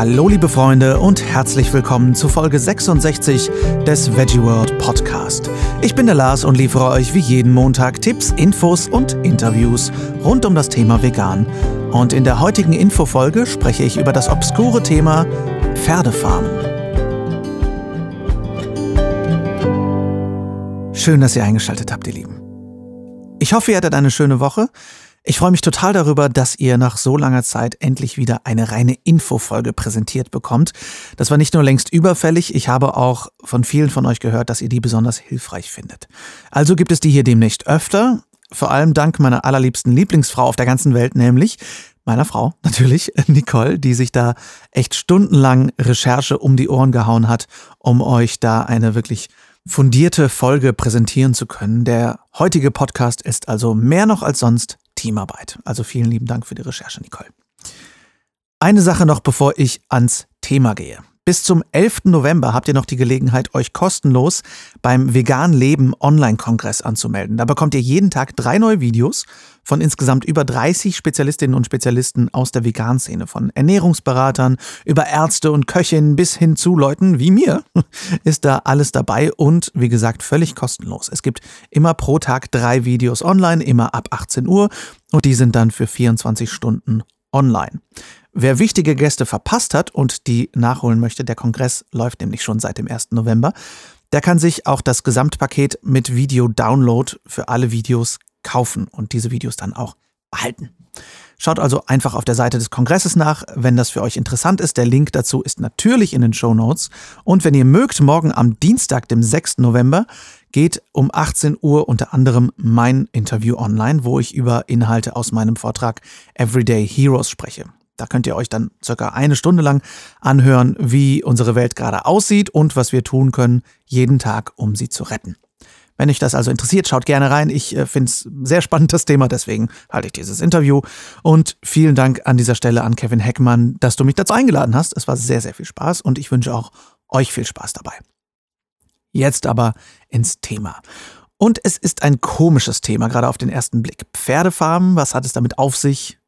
Hallo liebe Freunde und herzlich willkommen zu Folge 66 des Veggie World Podcast. Ich bin der Lars und liefere euch wie jeden Montag Tipps, Infos und Interviews rund um das Thema Vegan. Und in der heutigen Infofolge spreche ich über das obskure Thema Pferdefarmen. Schön, dass ihr eingeschaltet habt, ihr Lieben. Ich hoffe, ihr hattet eine schöne Woche. Ich freue mich total darüber, dass ihr nach so langer Zeit endlich wieder eine reine Infofolge präsentiert bekommt. Das war nicht nur längst überfällig, ich habe auch von vielen von euch gehört, dass ihr die besonders hilfreich findet. Also gibt es die hier demnächst öfter, vor allem dank meiner allerliebsten Lieblingsfrau auf der ganzen Welt, nämlich meiner Frau natürlich, Nicole, die sich da echt stundenlang Recherche um die Ohren gehauen hat, um euch da eine wirklich fundierte Folge präsentieren zu können. Der heutige Podcast ist also mehr noch als sonst Teamarbeit. Also vielen lieben Dank für die Recherche, Nicole. Eine Sache noch, bevor ich ans Thema gehe. Bis zum 11. November habt ihr noch die Gelegenheit, euch kostenlos beim Vegan Leben Online-Kongress anzumelden. Da bekommt ihr jeden Tag drei neue Videos von insgesamt über 30 Spezialistinnen und Spezialisten aus der Vegan-Szene, von Ernährungsberatern über Ärzte und Köchinnen bis hin zu Leuten wie mir, ist da alles dabei und wie gesagt völlig kostenlos. Es gibt immer pro Tag drei Videos online, immer ab 18 Uhr und die sind dann für 24 Stunden online. Wer wichtige Gäste verpasst hat und die nachholen möchte, der Kongress läuft nämlich schon seit dem 1. November, der kann sich auch das Gesamtpaket mit Video-Download für alle Videos kaufen und diese Videos dann auch behalten. Schaut also einfach auf der Seite des Kongresses nach, wenn das für euch interessant ist. Der Link dazu ist natürlich in den Show Notes. Und wenn ihr mögt, morgen am Dienstag, dem 6. November, geht um 18 Uhr unter anderem mein Interview online, wo ich über Inhalte aus meinem Vortrag Everyday Heroes spreche. Da könnt ihr euch dann circa eine Stunde lang anhören, wie unsere Welt gerade aussieht und was wir tun können, jeden Tag, um sie zu retten. Wenn euch das also interessiert, schaut gerne rein. Ich äh, finde es sehr spannend, das Thema, deswegen halte ich dieses Interview. Und vielen Dank an dieser Stelle an Kevin Heckmann, dass du mich dazu eingeladen hast. Es war sehr, sehr viel Spaß und ich wünsche auch euch viel Spaß dabei. Jetzt aber ins Thema. Und es ist ein komisches Thema, gerade auf den ersten Blick. Pferdefarmen, was hat es damit auf sich?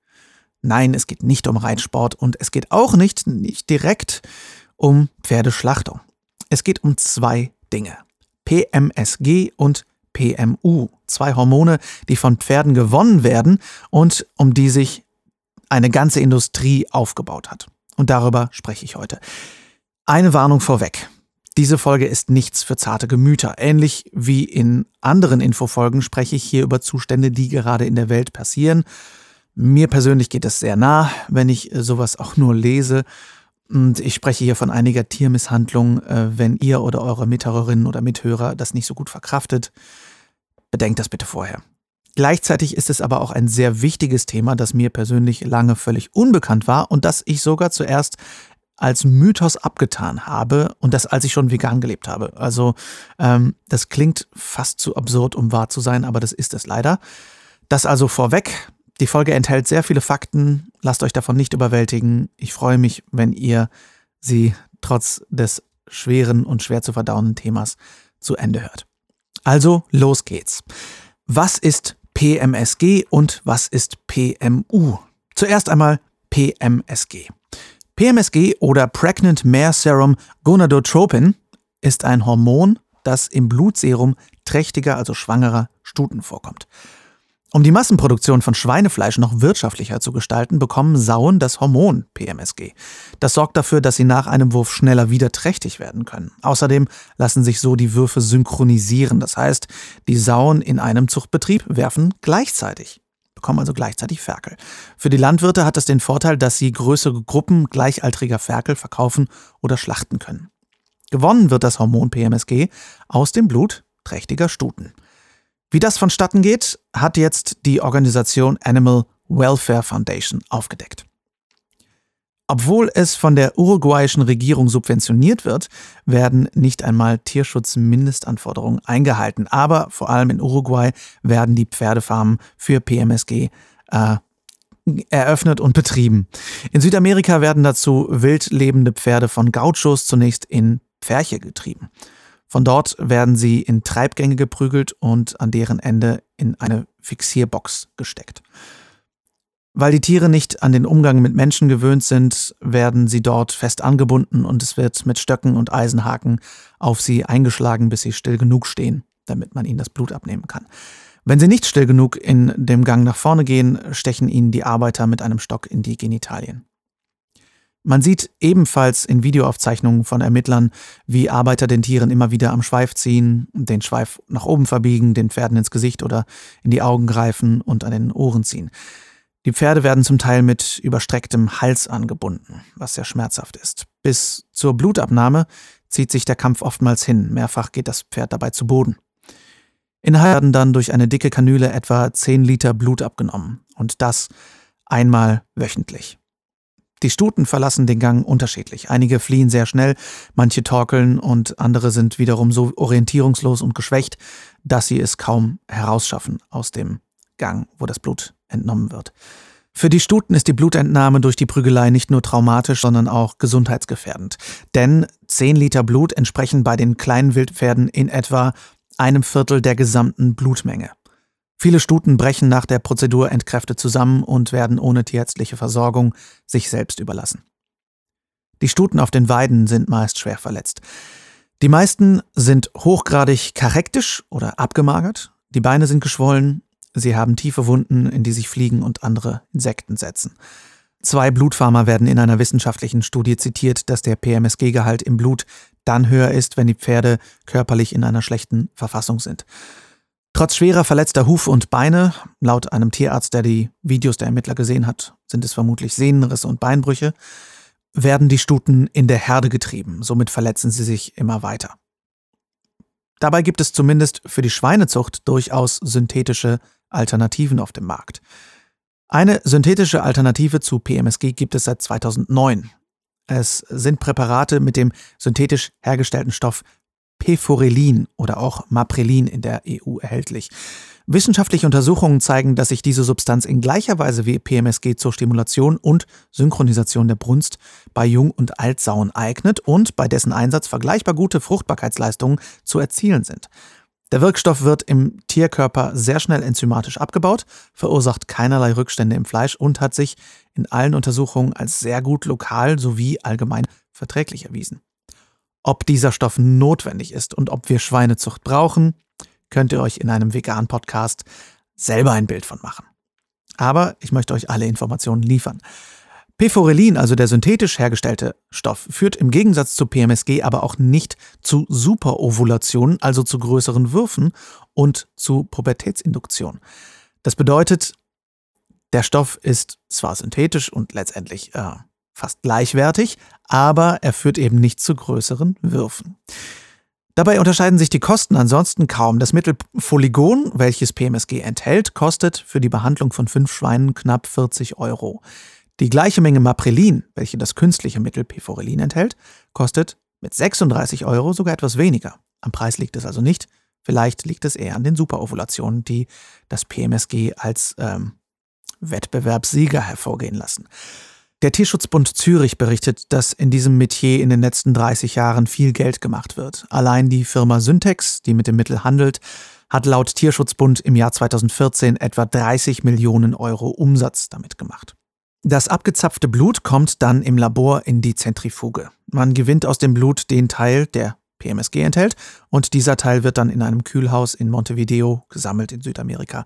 Nein, es geht nicht um Reitsport und es geht auch nicht, nicht direkt um Pferdeschlachtung. Es geht um zwei Dinge. PMSG und PMU, zwei Hormone, die von Pferden gewonnen werden und um die sich eine ganze Industrie aufgebaut hat. Und darüber spreche ich heute. Eine Warnung vorweg. Diese Folge ist nichts für zarte Gemüter. Ähnlich wie in anderen Infofolgen spreche ich hier über Zustände, die gerade in der Welt passieren mir persönlich geht es sehr nah, wenn ich äh, sowas auch nur lese. Und ich spreche hier von einiger Tiermisshandlung. Äh, wenn ihr oder eure Mithörerinnen oder Mithörer das nicht so gut verkraftet, bedenkt das bitte vorher. Gleichzeitig ist es aber auch ein sehr wichtiges Thema, das mir persönlich lange völlig unbekannt war und das ich sogar zuerst als Mythos abgetan habe und das, als ich schon vegan gelebt habe. Also ähm, das klingt fast zu absurd, um wahr zu sein, aber das ist es leider. Das also vorweg. Die Folge enthält sehr viele Fakten. Lasst euch davon nicht überwältigen. Ich freue mich, wenn ihr sie trotz des schweren und schwer zu verdauenden Themas zu Ende hört. Also, los geht's. Was ist PMSG und was ist PMU? Zuerst einmal PMSG. PMSG oder Pregnant Mare Serum Gonadotropin ist ein Hormon, das im Blutserum trächtiger, also schwangerer Stuten vorkommt. Um die Massenproduktion von Schweinefleisch noch wirtschaftlicher zu gestalten, bekommen Sauen das Hormon PMSG. Das sorgt dafür, dass sie nach einem Wurf schneller wieder trächtig werden können. Außerdem lassen sich so die Würfe synchronisieren. Das heißt, die Sauen in einem Zuchtbetrieb werfen gleichzeitig bekommen also gleichzeitig Ferkel. Für die Landwirte hat das den Vorteil, dass sie größere Gruppen gleichaltriger Ferkel verkaufen oder schlachten können. Gewonnen wird das Hormon PMSG aus dem Blut trächtiger Stuten. Wie das vonstatten geht, hat jetzt die Organisation Animal Welfare Foundation aufgedeckt. Obwohl es von der uruguayischen Regierung subventioniert wird, werden nicht einmal Tierschutzmindestanforderungen eingehalten. Aber vor allem in Uruguay werden die Pferdefarmen für PMSG äh, eröffnet und betrieben. In Südamerika werden dazu wild lebende Pferde von Gauchos zunächst in Pferche getrieben. Von dort werden sie in Treibgänge geprügelt und an deren Ende in eine Fixierbox gesteckt. Weil die Tiere nicht an den Umgang mit Menschen gewöhnt sind, werden sie dort fest angebunden und es wird mit Stöcken und Eisenhaken auf sie eingeschlagen, bis sie still genug stehen, damit man ihnen das Blut abnehmen kann. Wenn sie nicht still genug in dem Gang nach vorne gehen, stechen ihnen die Arbeiter mit einem Stock in die Genitalien. Man sieht ebenfalls in Videoaufzeichnungen von Ermittlern, wie Arbeiter den Tieren immer wieder am Schweif ziehen, den Schweif nach oben verbiegen, den Pferden ins Gesicht oder in die Augen greifen und an den Ohren ziehen. Die Pferde werden zum Teil mit überstrecktem Hals angebunden, was sehr schmerzhaft ist. Bis zur Blutabnahme zieht sich der Kampf oftmals hin. Mehrfach geht das Pferd dabei zu Boden. Innerhalb werden dann durch eine dicke Kanüle etwa 10 Liter Blut abgenommen. Und das einmal wöchentlich. Die Stuten verlassen den Gang unterschiedlich. Einige fliehen sehr schnell, manche torkeln und andere sind wiederum so orientierungslos und geschwächt, dass sie es kaum herausschaffen aus dem Gang, wo das Blut entnommen wird. Für die Stuten ist die Blutentnahme durch die Prügelei nicht nur traumatisch, sondern auch gesundheitsgefährdend. Denn 10 Liter Blut entsprechen bei den kleinen Wildpferden in etwa einem Viertel der gesamten Blutmenge. Viele Stuten brechen nach der Prozedur entkräftet zusammen und werden ohne tierärztliche Versorgung sich selbst überlassen. Die Stuten auf den Weiden sind meist schwer verletzt. Die meisten sind hochgradig karektisch oder abgemagert, die Beine sind geschwollen, Sie haben tiefe Wunden, in die sich Fliegen und andere Insekten setzen. Zwei Blutfarmer werden in einer wissenschaftlichen Studie zitiert, dass der PMSG-Gehalt im Blut dann höher ist, wenn die Pferde körperlich in einer schlechten Verfassung sind. Trotz schwerer verletzter Hufe und Beine, laut einem Tierarzt, der die Videos der Ermittler gesehen hat, sind es vermutlich Sehnenrisse und Beinbrüche, werden die Stuten in der Herde getrieben, somit verletzen sie sich immer weiter. Dabei gibt es zumindest für die Schweinezucht durchaus synthetische Alternativen auf dem Markt. Eine synthetische Alternative zu PMSG gibt es seit 2009. Es sind Präparate mit dem synthetisch hergestellten Stoff Peforelin oder auch Maprelin in der EU erhältlich. Wissenschaftliche Untersuchungen zeigen, dass sich diese Substanz in gleicher Weise wie PMSG zur Stimulation und Synchronisation der Brunst bei Jung- und Altsauen eignet und bei dessen Einsatz vergleichbar gute Fruchtbarkeitsleistungen zu erzielen sind. Der Wirkstoff wird im Tierkörper sehr schnell enzymatisch abgebaut, verursacht keinerlei Rückstände im Fleisch und hat sich in allen Untersuchungen als sehr gut lokal sowie allgemein verträglich erwiesen. Ob dieser Stoff notwendig ist und ob wir Schweinezucht brauchen, könnt ihr euch in einem veganen Podcast selber ein Bild von machen. Aber ich möchte euch alle Informationen liefern. Peforelin, also der synthetisch hergestellte Stoff, führt im Gegensatz zu PMSG aber auch nicht zu Superovulationen, also zu größeren Würfen und zu Pubertätsinduktion. Das bedeutet, der Stoff ist zwar synthetisch und letztendlich äh, fast gleichwertig, aber er führt eben nicht zu größeren Würfen. Dabei unterscheiden sich die Kosten ansonsten kaum. Das Mittel Foligon, welches PMSG enthält, kostet für die Behandlung von fünf Schweinen knapp 40 Euro. Die gleiche Menge Maprelin, welche das künstliche Mittel Piforelin enthält, kostet mit 36 Euro sogar etwas weniger. Am Preis liegt es also nicht. Vielleicht liegt es eher an den Superovulationen, die das PMSG als ähm, Wettbewerbssieger hervorgehen lassen. Der Tierschutzbund Zürich berichtet, dass in diesem Metier in den letzten 30 Jahren viel Geld gemacht wird. Allein die Firma Syntex, die mit dem Mittel handelt, hat laut Tierschutzbund im Jahr 2014 etwa 30 Millionen Euro Umsatz damit gemacht. Das abgezapfte Blut kommt dann im Labor in die Zentrifuge. Man gewinnt aus dem Blut den Teil, der PMSG enthält, und dieser Teil wird dann in einem Kühlhaus in Montevideo gesammelt in Südamerika.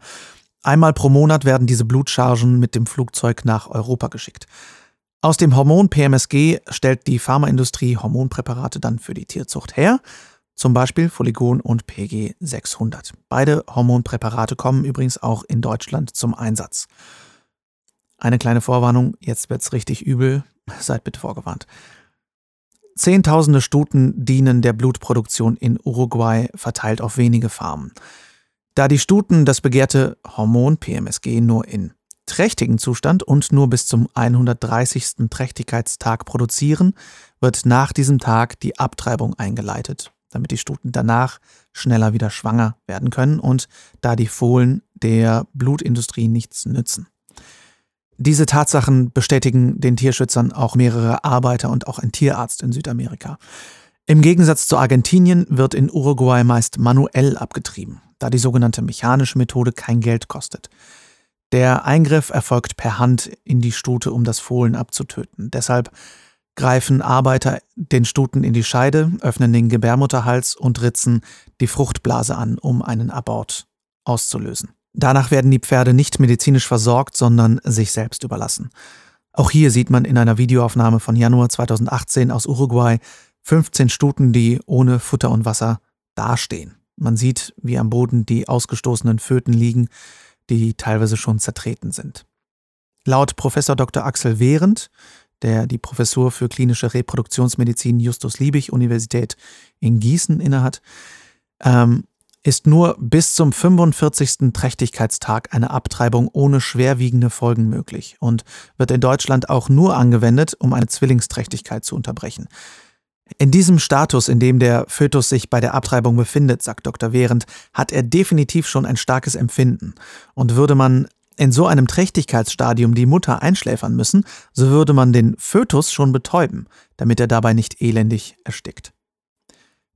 Einmal pro Monat werden diese Blutchargen mit dem Flugzeug nach Europa geschickt. Aus dem Hormon PMSG stellt die Pharmaindustrie Hormonpräparate dann für die Tierzucht her, zum Beispiel Foligon und PG 600. Beide Hormonpräparate kommen übrigens auch in Deutschland zum Einsatz. Eine kleine Vorwarnung, jetzt wird's richtig übel, seid bitte vorgewarnt. Zehntausende Stuten dienen der Blutproduktion in Uruguay verteilt auf wenige Farmen. Da die Stuten das begehrte Hormon PMSG nur in trächtigen Zustand und nur bis zum 130. Trächtigkeitstag produzieren, wird nach diesem Tag die Abtreibung eingeleitet, damit die Stuten danach schneller wieder schwanger werden können und da die Fohlen der Blutindustrie nichts nützen. Diese Tatsachen bestätigen den Tierschützern auch mehrere Arbeiter und auch ein Tierarzt in Südamerika. Im Gegensatz zu Argentinien wird in Uruguay meist manuell abgetrieben, da die sogenannte mechanische Methode kein Geld kostet. Der Eingriff erfolgt per Hand in die Stute, um das Fohlen abzutöten. Deshalb greifen Arbeiter den Stuten in die Scheide, öffnen den Gebärmutterhals und ritzen die Fruchtblase an, um einen Abort auszulösen. Danach werden die Pferde nicht medizinisch versorgt, sondern sich selbst überlassen. Auch hier sieht man in einer Videoaufnahme von Januar 2018 aus Uruguay 15 Stuten, die ohne Futter und Wasser dastehen. Man sieht, wie am Boden die ausgestoßenen Föten liegen, die teilweise schon zertreten sind. Laut Professor Dr. Axel Behrendt, der die Professur für klinische Reproduktionsmedizin Justus Liebig Universität in Gießen innehat, ähm, ist nur bis zum 45. Trächtigkeitstag eine Abtreibung ohne schwerwiegende Folgen möglich und wird in Deutschland auch nur angewendet, um eine Zwillingsträchtigkeit zu unterbrechen. In diesem Status, in dem der Fötus sich bei der Abtreibung befindet, sagt Dr. Behrendt, hat er definitiv schon ein starkes Empfinden. Und würde man in so einem Trächtigkeitsstadium die Mutter einschläfern müssen, so würde man den Fötus schon betäuben, damit er dabei nicht elendig erstickt.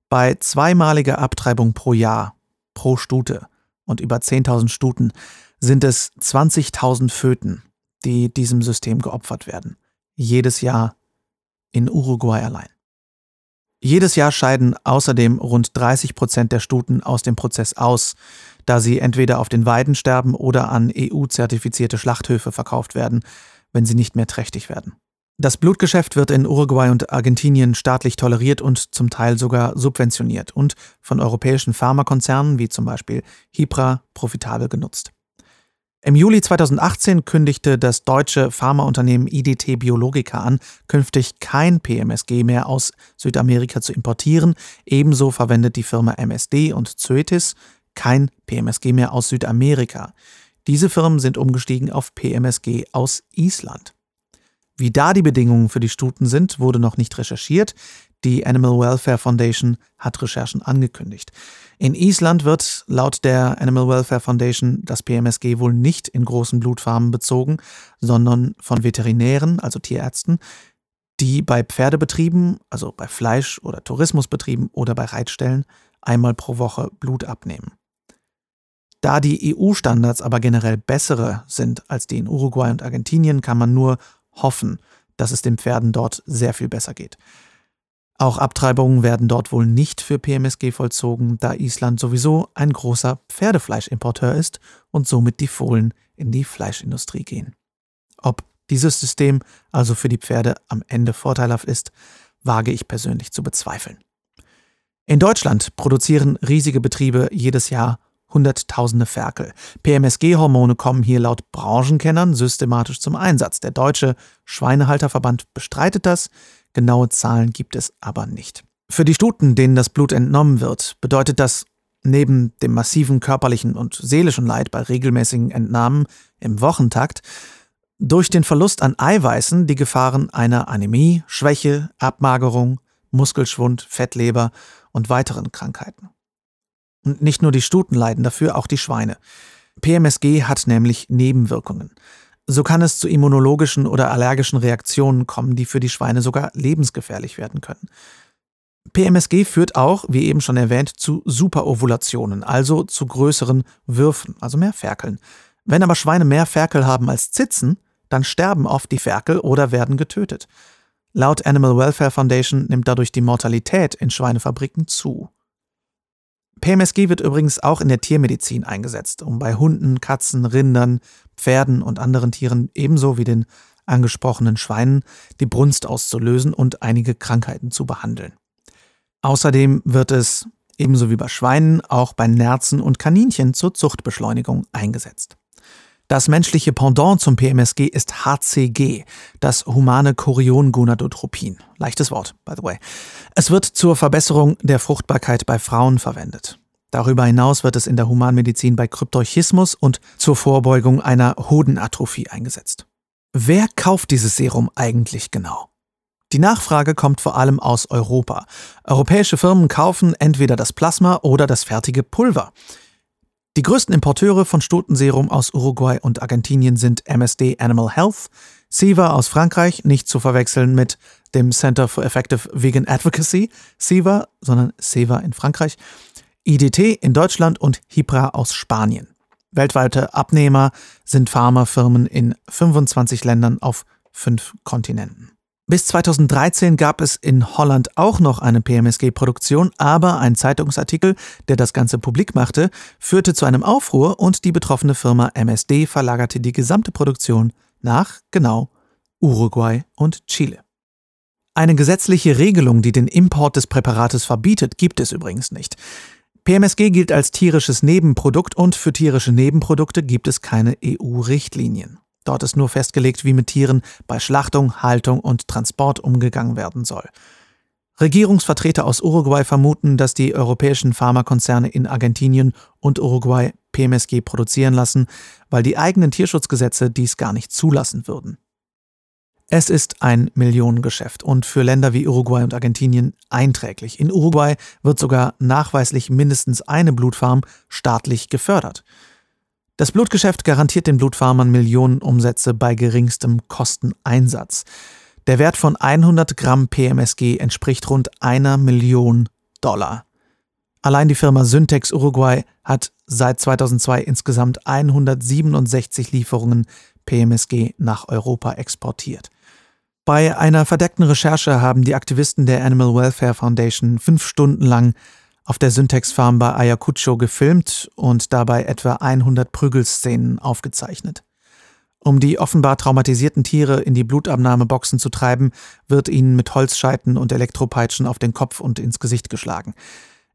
Bei zweimaliger Abtreibung pro Jahr pro Stute und über 10.000 Stuten sind es 20.000 Föten, die diesem System geopfert werden. Jedes Jahr in Uruguay allein. Jedes Jahr scheiden außerdem rund 30 Prozent der Stuten aus dem Prozess aus, da sie entweder auf den Weiden sterben oder an EU-zertifizierte Schlachthöfe verkauft werden, wenn sie nicht mehr trächtig werden. Das Blutgeschäft wird in Uruguay und Argentinien staatlich toleriert und zum Teil sogar subventioniert und von europäischen Pharmakonzernen wie zum Beispiel Hipra profitabel genutzt. Im Juli 2018 kündigte das deutsche Pharmaunternehmen IDT Biologica an, künftig kein PMSG mehr aus Südamerika zu importieren. Ebenso verwendet die Firma MSD und Zoetis kein PMSG mehr aus Südamerika. Diese Firmen sind umgestiegen auf PMSG aus Island. Wie da die Bedingungen für die Stuten sind, wurde noch nicht recherchiert. Die Animal Welfare Foundation hat Recherchen angekündigt. In Island wird laut der Animal Welfare Foundation das PMSG wohl nicht in großen Blutfarmen bezogen, sondern von Veterinären, also Tierärzten, die bei Pferdebetrieben, also bei Fleisch- oder Tourismusbetrieben oder bei Reitstellen einmal pro Woche Blut abnehmen. Da die EU-Standards aber generell bessere sind als die in Uruguay und Argentinien, kann man nur hoffen, dass es den Pferden dort sehr viel besser geht. Auch Abtreibungen werden dort wohl nicht für PMSG vollzogen, da Island sowieso ein großer Pferdefleischimporteur ist und somit die Fohlen in die Fleischindustrie gehen. Ob dieses System also für die Pferde am Ende vorteilhaft ist, wage ich persönlich zu bezweifeln. In Deutschland produzieren riesige Betriebe jedes Jahr Hunderttausende Ferkel. PMSG-Hormone kommen hier laut Branchenkennern systematisch zum Einsatz. Der Deutsche Schweinehalterverband bestreitet das. Genaue Zahlen gibt es aber nicht. Für die Stuten, denen das Blut entnommen wird, bedeutet das neben dem massiven körperlichen und seelischen Leid bei regelmäßigen Entnahmen im Wochentakt durch den Verlust an Eiweißen die Gefahren einer Anämie, Schwäche, Abmagerung, Muskelschwund, Fettleber und weiteren Krankheiten. Und nicht nur die Stuten leiden dafür, auch die Schweine. PMSG hat nämlich Nebenwirkungen. So kann es zu immunologischen oder allergischen Reaktionen kommen, die für die Schweine sogar lebensgefährlich werden können. PMSG führt auch, wie eben schon erwähnt, zu Superovulationen, also zu größeren Würfen, also mehr Ferkeln. Wenn aber Schweine mehr Ferkel haben als Zitzen, dann sterben oft die Ferkel oder werden getötet. Laut Animal Welfare Foundation nimmt dadurch die Mortalität in Schweinefabriken zu. PMSG wird übrigens auch in der Tiermedizin eingesetzt, um bei Hunden, Katzen, Rindern, Pferden und anderen Tieren ebenso wie den angesprochenen Schweinen die Brunst auszulösen und einige Krankheiten zu behandeln. Außerdem wird es, ebenso wie bei Schweinen, auch bei Nerzen und Kaninchen zur Zuchtbeschleunigung eingesetzt. Das menschliche Pendant zum PMSG ist HCG, das humane Chorion-Gonadotropin. Leichtes Wort, by the way. Es wird zur Verbesserung der Fruchtbarkeit bei Frauen verwendet. Darüber hinaus wird es in der Humanmedizin bei Kryptorchismus und zur Vorbeugung einer Hodenatrophie eingesetzt. Wer kauft dieses Serum eigentlich genau? Die Nachfrage kommt vor allem aus Europa. Europäische Firmen kaufen entweder das Plasma oder das fertige Pulver. Die größten Importeure von Stutenserum aus Uruguay und Argentinien sind MSD Animal Health, SIVA aus Frankreich, nicht zu verwechseln mit dem Center for Effective Vegan Advocacy, SIVA, sondern SEVA in Frankreich, IDT in Deutschland und Hipra aus Spanien. Weltweite Abnehmer sind Pharmafirmen in 25 Ländern auf fünf Kontinenten. Bis 2013 gab es in Holland auch noch eine PMSG-Produktion, aber ein Zeitungsartikel, der das Ganze publik machte, führte zu einem Aufruhr und die betroffene Firma MSD verlagerte die gesamte Produktion nach, genau, Uruguay und Chile. Eine gesetzliche Regelung, die den Import des Präparates verbietet, gibt es übrigens nicht. PMSG gilt als tierisches Nebenprodukt und für tierische Nebenprodukte gibt es keine EU-Richtlinien. Dort ist nur festgelegt, wie mit Tieren bei Schlachtung, Haltung und Transport umgegangen werden soll. Regierungsvertreter aus Uruguay vermuten, dass die europäischen Pharmakonzerne in Argentinien und Uruguay PMSG produzieren lassen, weil die eigenen Tierschutzgesetze dies gar nicht zulassen würden. Es ist ein Millionengeschäft und für Länder wie Uruguay und Argentinien einträglich. In Uruguay wird sogar nachweislich mindestens eine Blutfarm staatlich gefördert. Das Blutgeschäft garantiert den Blutfarmern Millionenumsätze bei geringstem Kosteneinsatz. Der Wert von 100 Gramm PMSG entspricht rund einer Million Dollar. Allein die Firma Syntex Uruguay hat seit 2002 insgesamt 167 Lieferungen PMSG nach Europa exportiert. Bei einer verdeckten Recherche haben die Aktivisten der Animal Welfare Foundation fünf Stunden lang auf der Syntax Farm bei Ayacucho gefilmt und dabei etwa 100 Prügelszenen aufgezeichnet. Um die offenbar traumatisierten Tiere in die Blutabnahmeboxen zu treiben, wird ihnen mit Holzscheiten und Elektropeitschen auf den Kopf und ins Gesicht geschlagen.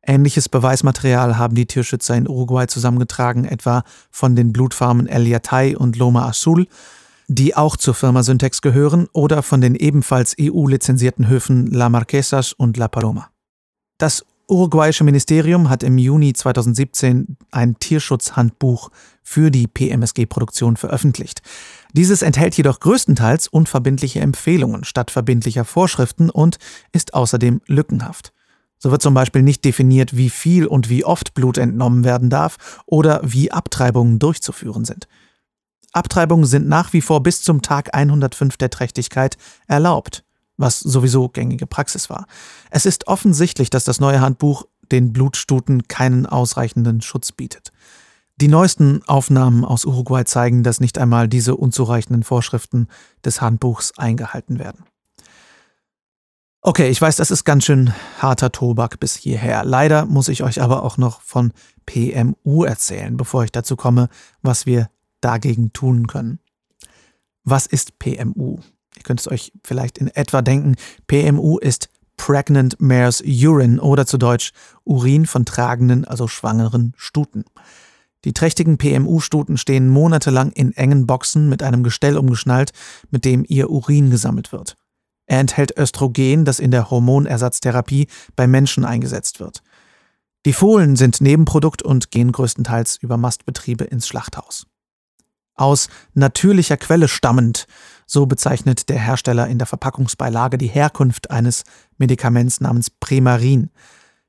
Ähnliches Beweismaterial haben die Tierschützer in Uruguay zusammengetragen, etwa von den Blutfarmen El Yatay und Loma Azul, die auch zur Firma Syntex gehören, oder von den ebenfalls EU-lizenzierten Höfen La Marquesas und La Paloma. Das uruguayische Ministerium hat im Juni 2017 ein Tierschutzhandbuch für die PMSG-Produktion veröffentlicht. Dieses enthält jedoch größtenteils unverbindliche Empfehlungen statt verbindlicher Vorschriften und ist außerdem lückenhaft. So wird zum Beispiel nicht definiert, wie viel und wie oft Blut entnommen werden darf oder wie Abtreibungen durchzuführen sind. Abtreibungen sind nach wie vor bis zum Tag 105 der Trächtigkeit erlaubt was sowieso gängige Praxis war. Es ist offensichtlich, dass das neue Handbuch den Blutstuten keinen ausreichenden Schutz bietet. Die neuesten Aufnahmen aus Uruguay zeigen, dass nicht einmal diese unzureichenden Vorschriften des Handbuchs eingehalten werden. Okay, ich weiß, das ist ganz schön harter Tobak bis hierher. Leider muss ich euch aber auch noch von PMU erzählen, bevor ich dazu komme, was wir dagegen tun können. Was ist PMU? Ihr könnt es euch vielleicht in etwa denken, PMU ist Pregnant Mare's Urine oder zu Deutsch Urin von tragenden, also schwangeren Stuten. Die trächtigen PMU-Stuten stehen monatelang in engen Boxen mit einem Gestell umgeschnallt, mit dem ihr Urin gesammelt wird. Er enthält Östrogen, das in der Hormonersatztherapie bei Menschen eingesetzt wird. Die Fohlen sind Nebenprodukt und gehen größtenteils über Mastbetriebe ins Schlachthaus. Aus natürlicher Quelle stammend so bezeichnet der Hersteller in der Verpackungsbeilage die Herkunft eines Medikaments namens Premarin.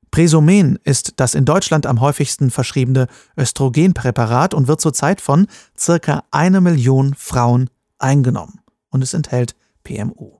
Presomen ist das in Deutschland am häufigsten verschriebene Östrogenpräparat und wird zurzeit von circa eine Million Frauen eingenommen. Und es enthält PMU.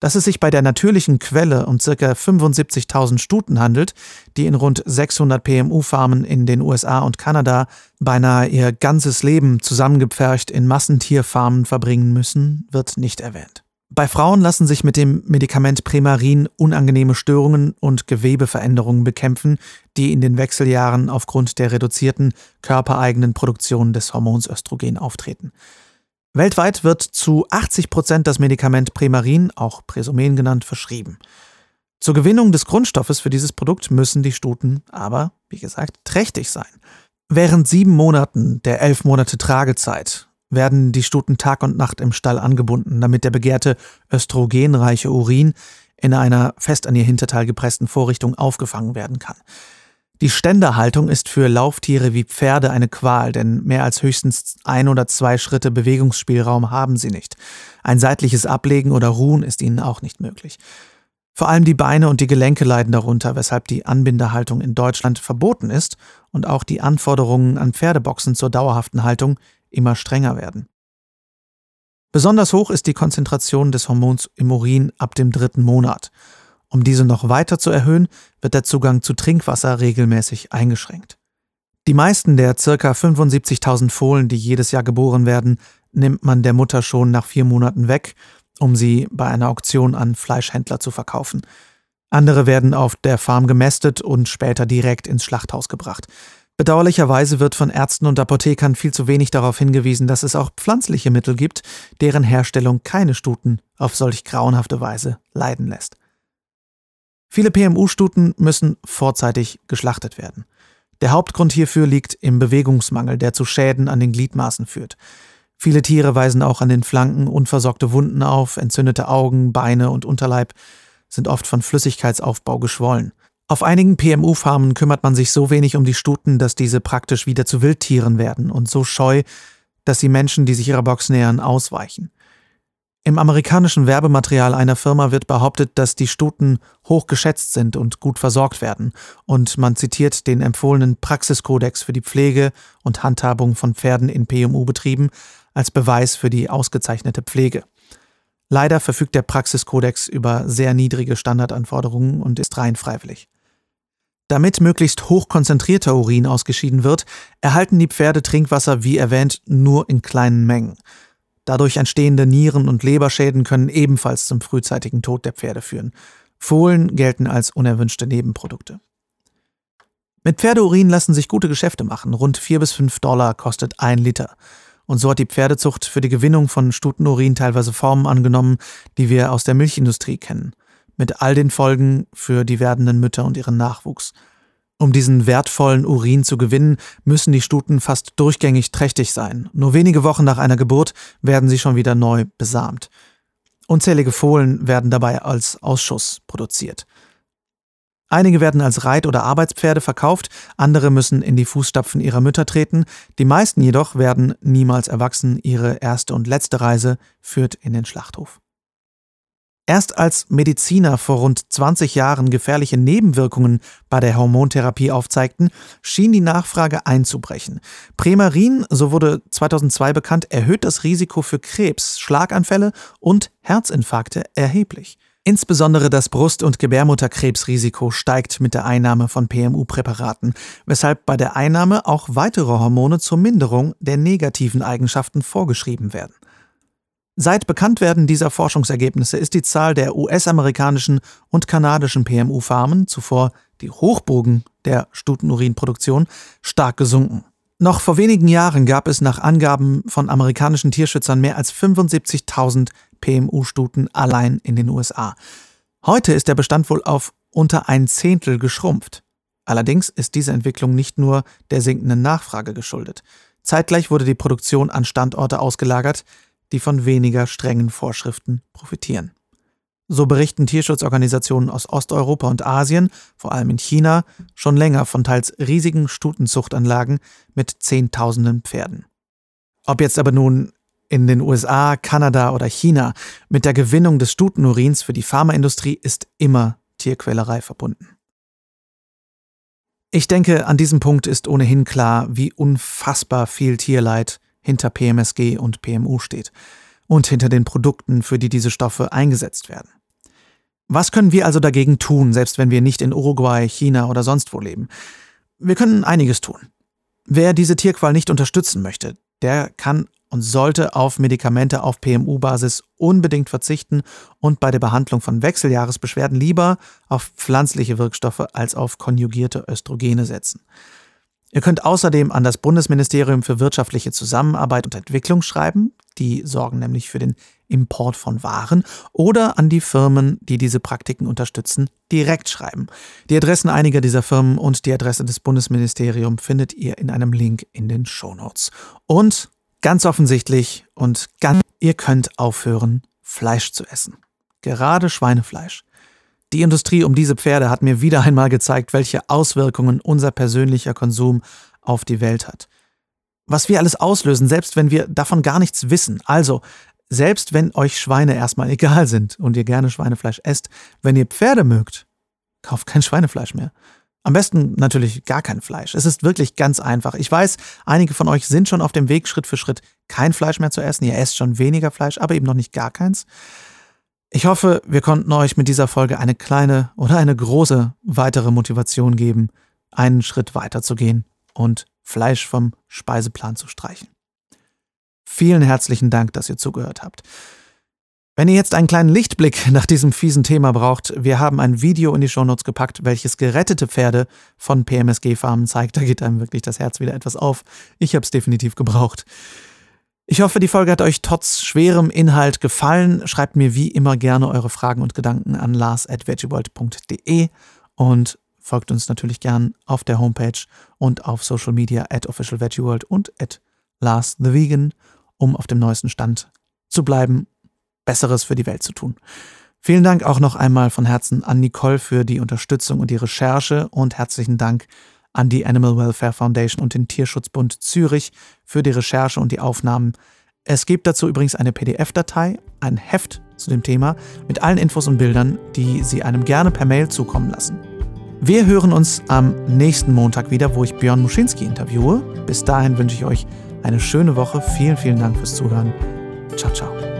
Dass es sich bei der natürlichen Quelle um ca. 75.000 Stuten handelt, die in rund 600 PMU-Farmen in den USA und Kanada beinahe ihr ganzes Leben zusammengepfercht in Massentierfarmen verbringen müssen, wird nicht erwähnt. Bei Frauen lassen sich mit dem Medikament Premarin unangenehme Störungen und Gewebeveränderungen bekämpfen, die in den Wechseljahren aufgrund der reduzierten körpereigenen Produktion des Hormons Östrogen auftreten. Weltweit wird zu 80 Prozent das Medikament Premarin, auch Presomen genannt, verschrieben. Zur Gewinnung des Grundstoffes für dieses Produkt müssen die Stuten aber, wie gesagt, trächtig sein. Während sieben Monaten der elf Monate Tragezeit werden die Stuten Tag und Nacht im Stall angebunden, damit der begehrte östrogenreiche Urin in einer fest an ihr Hinterteil gepressten Vorrichtung aufgefangen werden kann. Die Ständerhaltung ist für Lauftiere wie Pferde eine Qual, denn mehr als höchstens ein oder zwei Schritte Bewegungsspielraum haben sie nicht. Ein seitliches Ablegen oder Ruhen ist ihnen auch nicht möglich. Vor allem die Beine und die Gelenke leiden darunter, weshalb die Anbindehaltung in Deutschland verboten ist und auch die Anforderungen an Pferdeboxen zur dauerhaften Haltung immer strenger werden. Besonders hoch ist die Konzentration des Hormons im Urin ab dem dritten Monat. Um diese noch weiter zu erhöhen, wird der Zugang zu Trinkwasser regelmäßig eingeschränkt. Die meisten der ca. 75.000 Fohlen, die jedes Jahr geboren werden, nimmt man der Mutter schon nach vier Monaten weg, um sie bei einer Auktion an Fleischhändler zu verkaufen. Andere werden auf der Farm gemästet und später direkt ins Schlachthaus gebracht. Bedauerlicherweise wird von Ärzten und Apothekern viel zu wenig darauf hingewiesen, dass es auch pflanzliche Mittel gibt, deren Herstellung keine Stuten auf solch grauenhafte Weise leiden lässt. Viele PMU-Stuten müssen vorzeitig geschlachtet werden. Der Hauptgrund hierfür liegt im Bewegungsmangel, der zu Schäden an den Gliedmaßen führt. Viele Tiere weisen auch an den Flanken unversorgte Wunden auf, entzündete Augen, Beine und Unterleib sind oft von Flüssigkeitsaufbau geschwollen. Auf einigen PMU-Farmen kümmert man sich so wenig um die Stuten, dass diese praktisch wieder zu Wildtieren werden und so scheu, dass die Menschen, die sich ihrer Box nähern, ausweichen. Im amerikanischen Werbematerial einer Firma wird behauptet, dass die Stuten hoch geschätzt sind und gut versorgt werden, und man zitiert den empfohlenen Praxiskodex für die Pflege und Handhabung von Pferden in PMU-Betrieben als Beweis für die ausgezeichnete Pflege. Leider verfügt der Praxiskodex über sehr niedrige Standardanforderungen und ist rein freiwillig. Damit möglichst hochkonzentrierter Urin ausgeschieden wird, erhalten die Pferde Trinkwasser, wie erwähnt, nur in kleinen Mengen. Dadurch entstehende Nieren- und Leberschäden können ebenfalls zum frühzeitigen Tod der Pferde führen. Fohlen gelten als unerwünschte Nebenprodukte. Mit Pferdeurin lassen sich gute Geschäfte machen. Rund 4 bis 5 Dollar kostet ein Liter. Und so hat die Pferdezucht für die Gewinnung von Stutenurin teilweise Formen angenommen, die wir aus der Milchindustrie kennen. Mit all den Folgen für die werdenden Mütter und ihren Nachwuchs. Um diesen wertvollen Urin zu gewinnen, müssen die Stuten fast durchgängig trächtig sein. Nur wenige Wochen nach einer Geburt werden sie schon wieder neu besamt. Unzählige Fohlen werden dabei als Ausschuss produziert. Einige werden als Reit- oder Arbeitspferde verkauft, andere müssen in die Fußstapfen ihrer Mütter treten, die meisten jedoch werden niemals erwachsen, ihre erste und letzte Reise führt in den Schlachthof. Erst als Mediziner vor rund 20 Jahren gefährliche Nebenwirkungen bei der Hormontherapie aufzeigten, schien die Nachfrage einzubrechen. Premarin, so wurde 2002 bekannt, erhöht das Risiko für Krebs, Schlaganfälle und Herzinfarkte erheblich. Insbesondere das Brust- und Gebärmutterkrebsrisiko steigt mit der Einnahme von PMU-Präparaten, weshalb bei der Einnahme auch weitere Hormone zur Minderung der negativen Eigenschaften vorgeschrieben werden. Seit Bekanntwerden dieser Forschungsergebnisse ist die Zahl der US-amerikanischen und kanadischen PMU-Farmen, zuvor die Hochbogen der Stutenurinproduktion, stark gesunken. Noch vor wenigen Jahren gab es nach Angaben von amerikanischen Tierschützern mehr als 75.000 PMU-Stuten allein in den USA. Heute ist der Bestand wohl auf unter ein Zehntel geschrumpft. Allerdings ist diese Entwicklung nicht nur der sinkenden Nachfrage geschuldet. Zeitgleich wurde die Produktion an Standorte ausgelagert, die von weniger strengen Vorschriften profitieren. So berichten Tierschutzorganisationen aus Osteuropa und Asien, vor allem in China, schon länger von teils riesigen Stutenzuchtanlagen mit Zehntausenden Pferden. Ob jetzt aber nun in den USA, Kanada oder China, mit der Gewinnung des Stutenurins für die Pharmaindustrie ist immer Tierquälerei verbunden. Ich denke, an diesem Punkt ist ohnehin klar, wie unfassbar viel Tierleid hinter PMSG und PMU steht und hinter den Produkten, für die diese Stoffe eingesetzt werden. Was können wir also dagegen tun, selbst wenn wir nicht in Uruguay, China oder sonst wo leben? Wir können einiges tun. Wer diese Tierqual nicht unterstützen möchte, der kann und sollte auf Medikamente auf PMU-Basis unbedingt verzichten und bei der Behandlung von Wechseljahresbeschwerden lieber auf pflanzliche Wirkstoffe als auf konjugierte Östrogene setzen. Ihr könnt außerdem an das Bundesministerium für wirtschaftliche Zusammenarbeit und Entwicklung schreiben, die sorgen nämlich für den Import von Waren, oder an die Firmen, die diese Praktiken unterstützen, direkt schreiben. Die Adressen einiger dieser Firmen und die Adresse des Bundesministeriums findet ihr in einem Link in den Shownotes. Und ganz offensichtlich und ganz, ihr könnt aufhören, Fleisch zu essen. Gerade Schweinefleisch. Die Industrie um diese Pferde hat mir wieder einmal gezeigt, welche Auswirkungen unser persönlicher Konsum auf die Welt hat. Was wir alles auslösen, selbst wenn wir davon gar nichts wissen. Also, selbst wenn euch Schweine erstmal egal sind und ihr gerne Schweinefleisch esst, wenn ihr Pferde mögt, kauft kein Schweinefleisch mehr. Am besten natürlich gar kein Fleisch. Es ist wirklich ganz einfach. Ich weiß, einige von euch sind schon auf dem Weg, Schritt für Schritt kein Fleisch mehr zu essen. Ihr esst schon weniger Fleisch, aber eben noch nicht gar keins. Ich hoffe, wir konnten euch mit dieser Folge eine kleine oder eine große weitere Motivation geben, einen Schritt weiter zu gehen und Fleisch vom Speiseplan zu streichen. Vielen herzlichen Dank, dass ihr zugehört habt. Wenn ihr jetzt einen kleinen Lichtblick nach diesem fiesen Thema braucht, wir haben ein Video in die Shownotes gepackt, welches gerettete Pferde von PMSG-Farmen zeigt. Da geht einem wirklich das Herz wieder etwas auf. Ich habe es definitiv gebraucht. Ich hoffe, die Folge hat euch trotz schwerem Inhalt gefallen. Schreibt mir wie immer gerne eure Fragen und Gedanken an lars.veggieworld.de und folgt uns natürlich gern auf der Homepage und auf Social Media at officialveggieworld und at Lars the Vegan, um auf dem neuesten Stand zu bleiben Besseres für die Welt zu tun. Vielen Dank auch noch einmal von Herzen an Nicole für die Unterstützung und die Recherche und herzlichen Dank an die Animal Welfare Foundation und den Tierschutzbund Zürich für die Recherche und die Aufnahmen. Es gibt dazu übrigens eine PDF-Datei, ein Heft zu dem Thema mit allen Infos und Bildern, die Sie einem gerne per Mail zukommen lassen. Wir hören uns am nächsten Montag wieder, wo ich Björn Muschinski interviewe. Bis dahin wünsche ich euch eine schöne Woche. Vielen, vielen Dank fürs Zuhören. Ciao, ciao.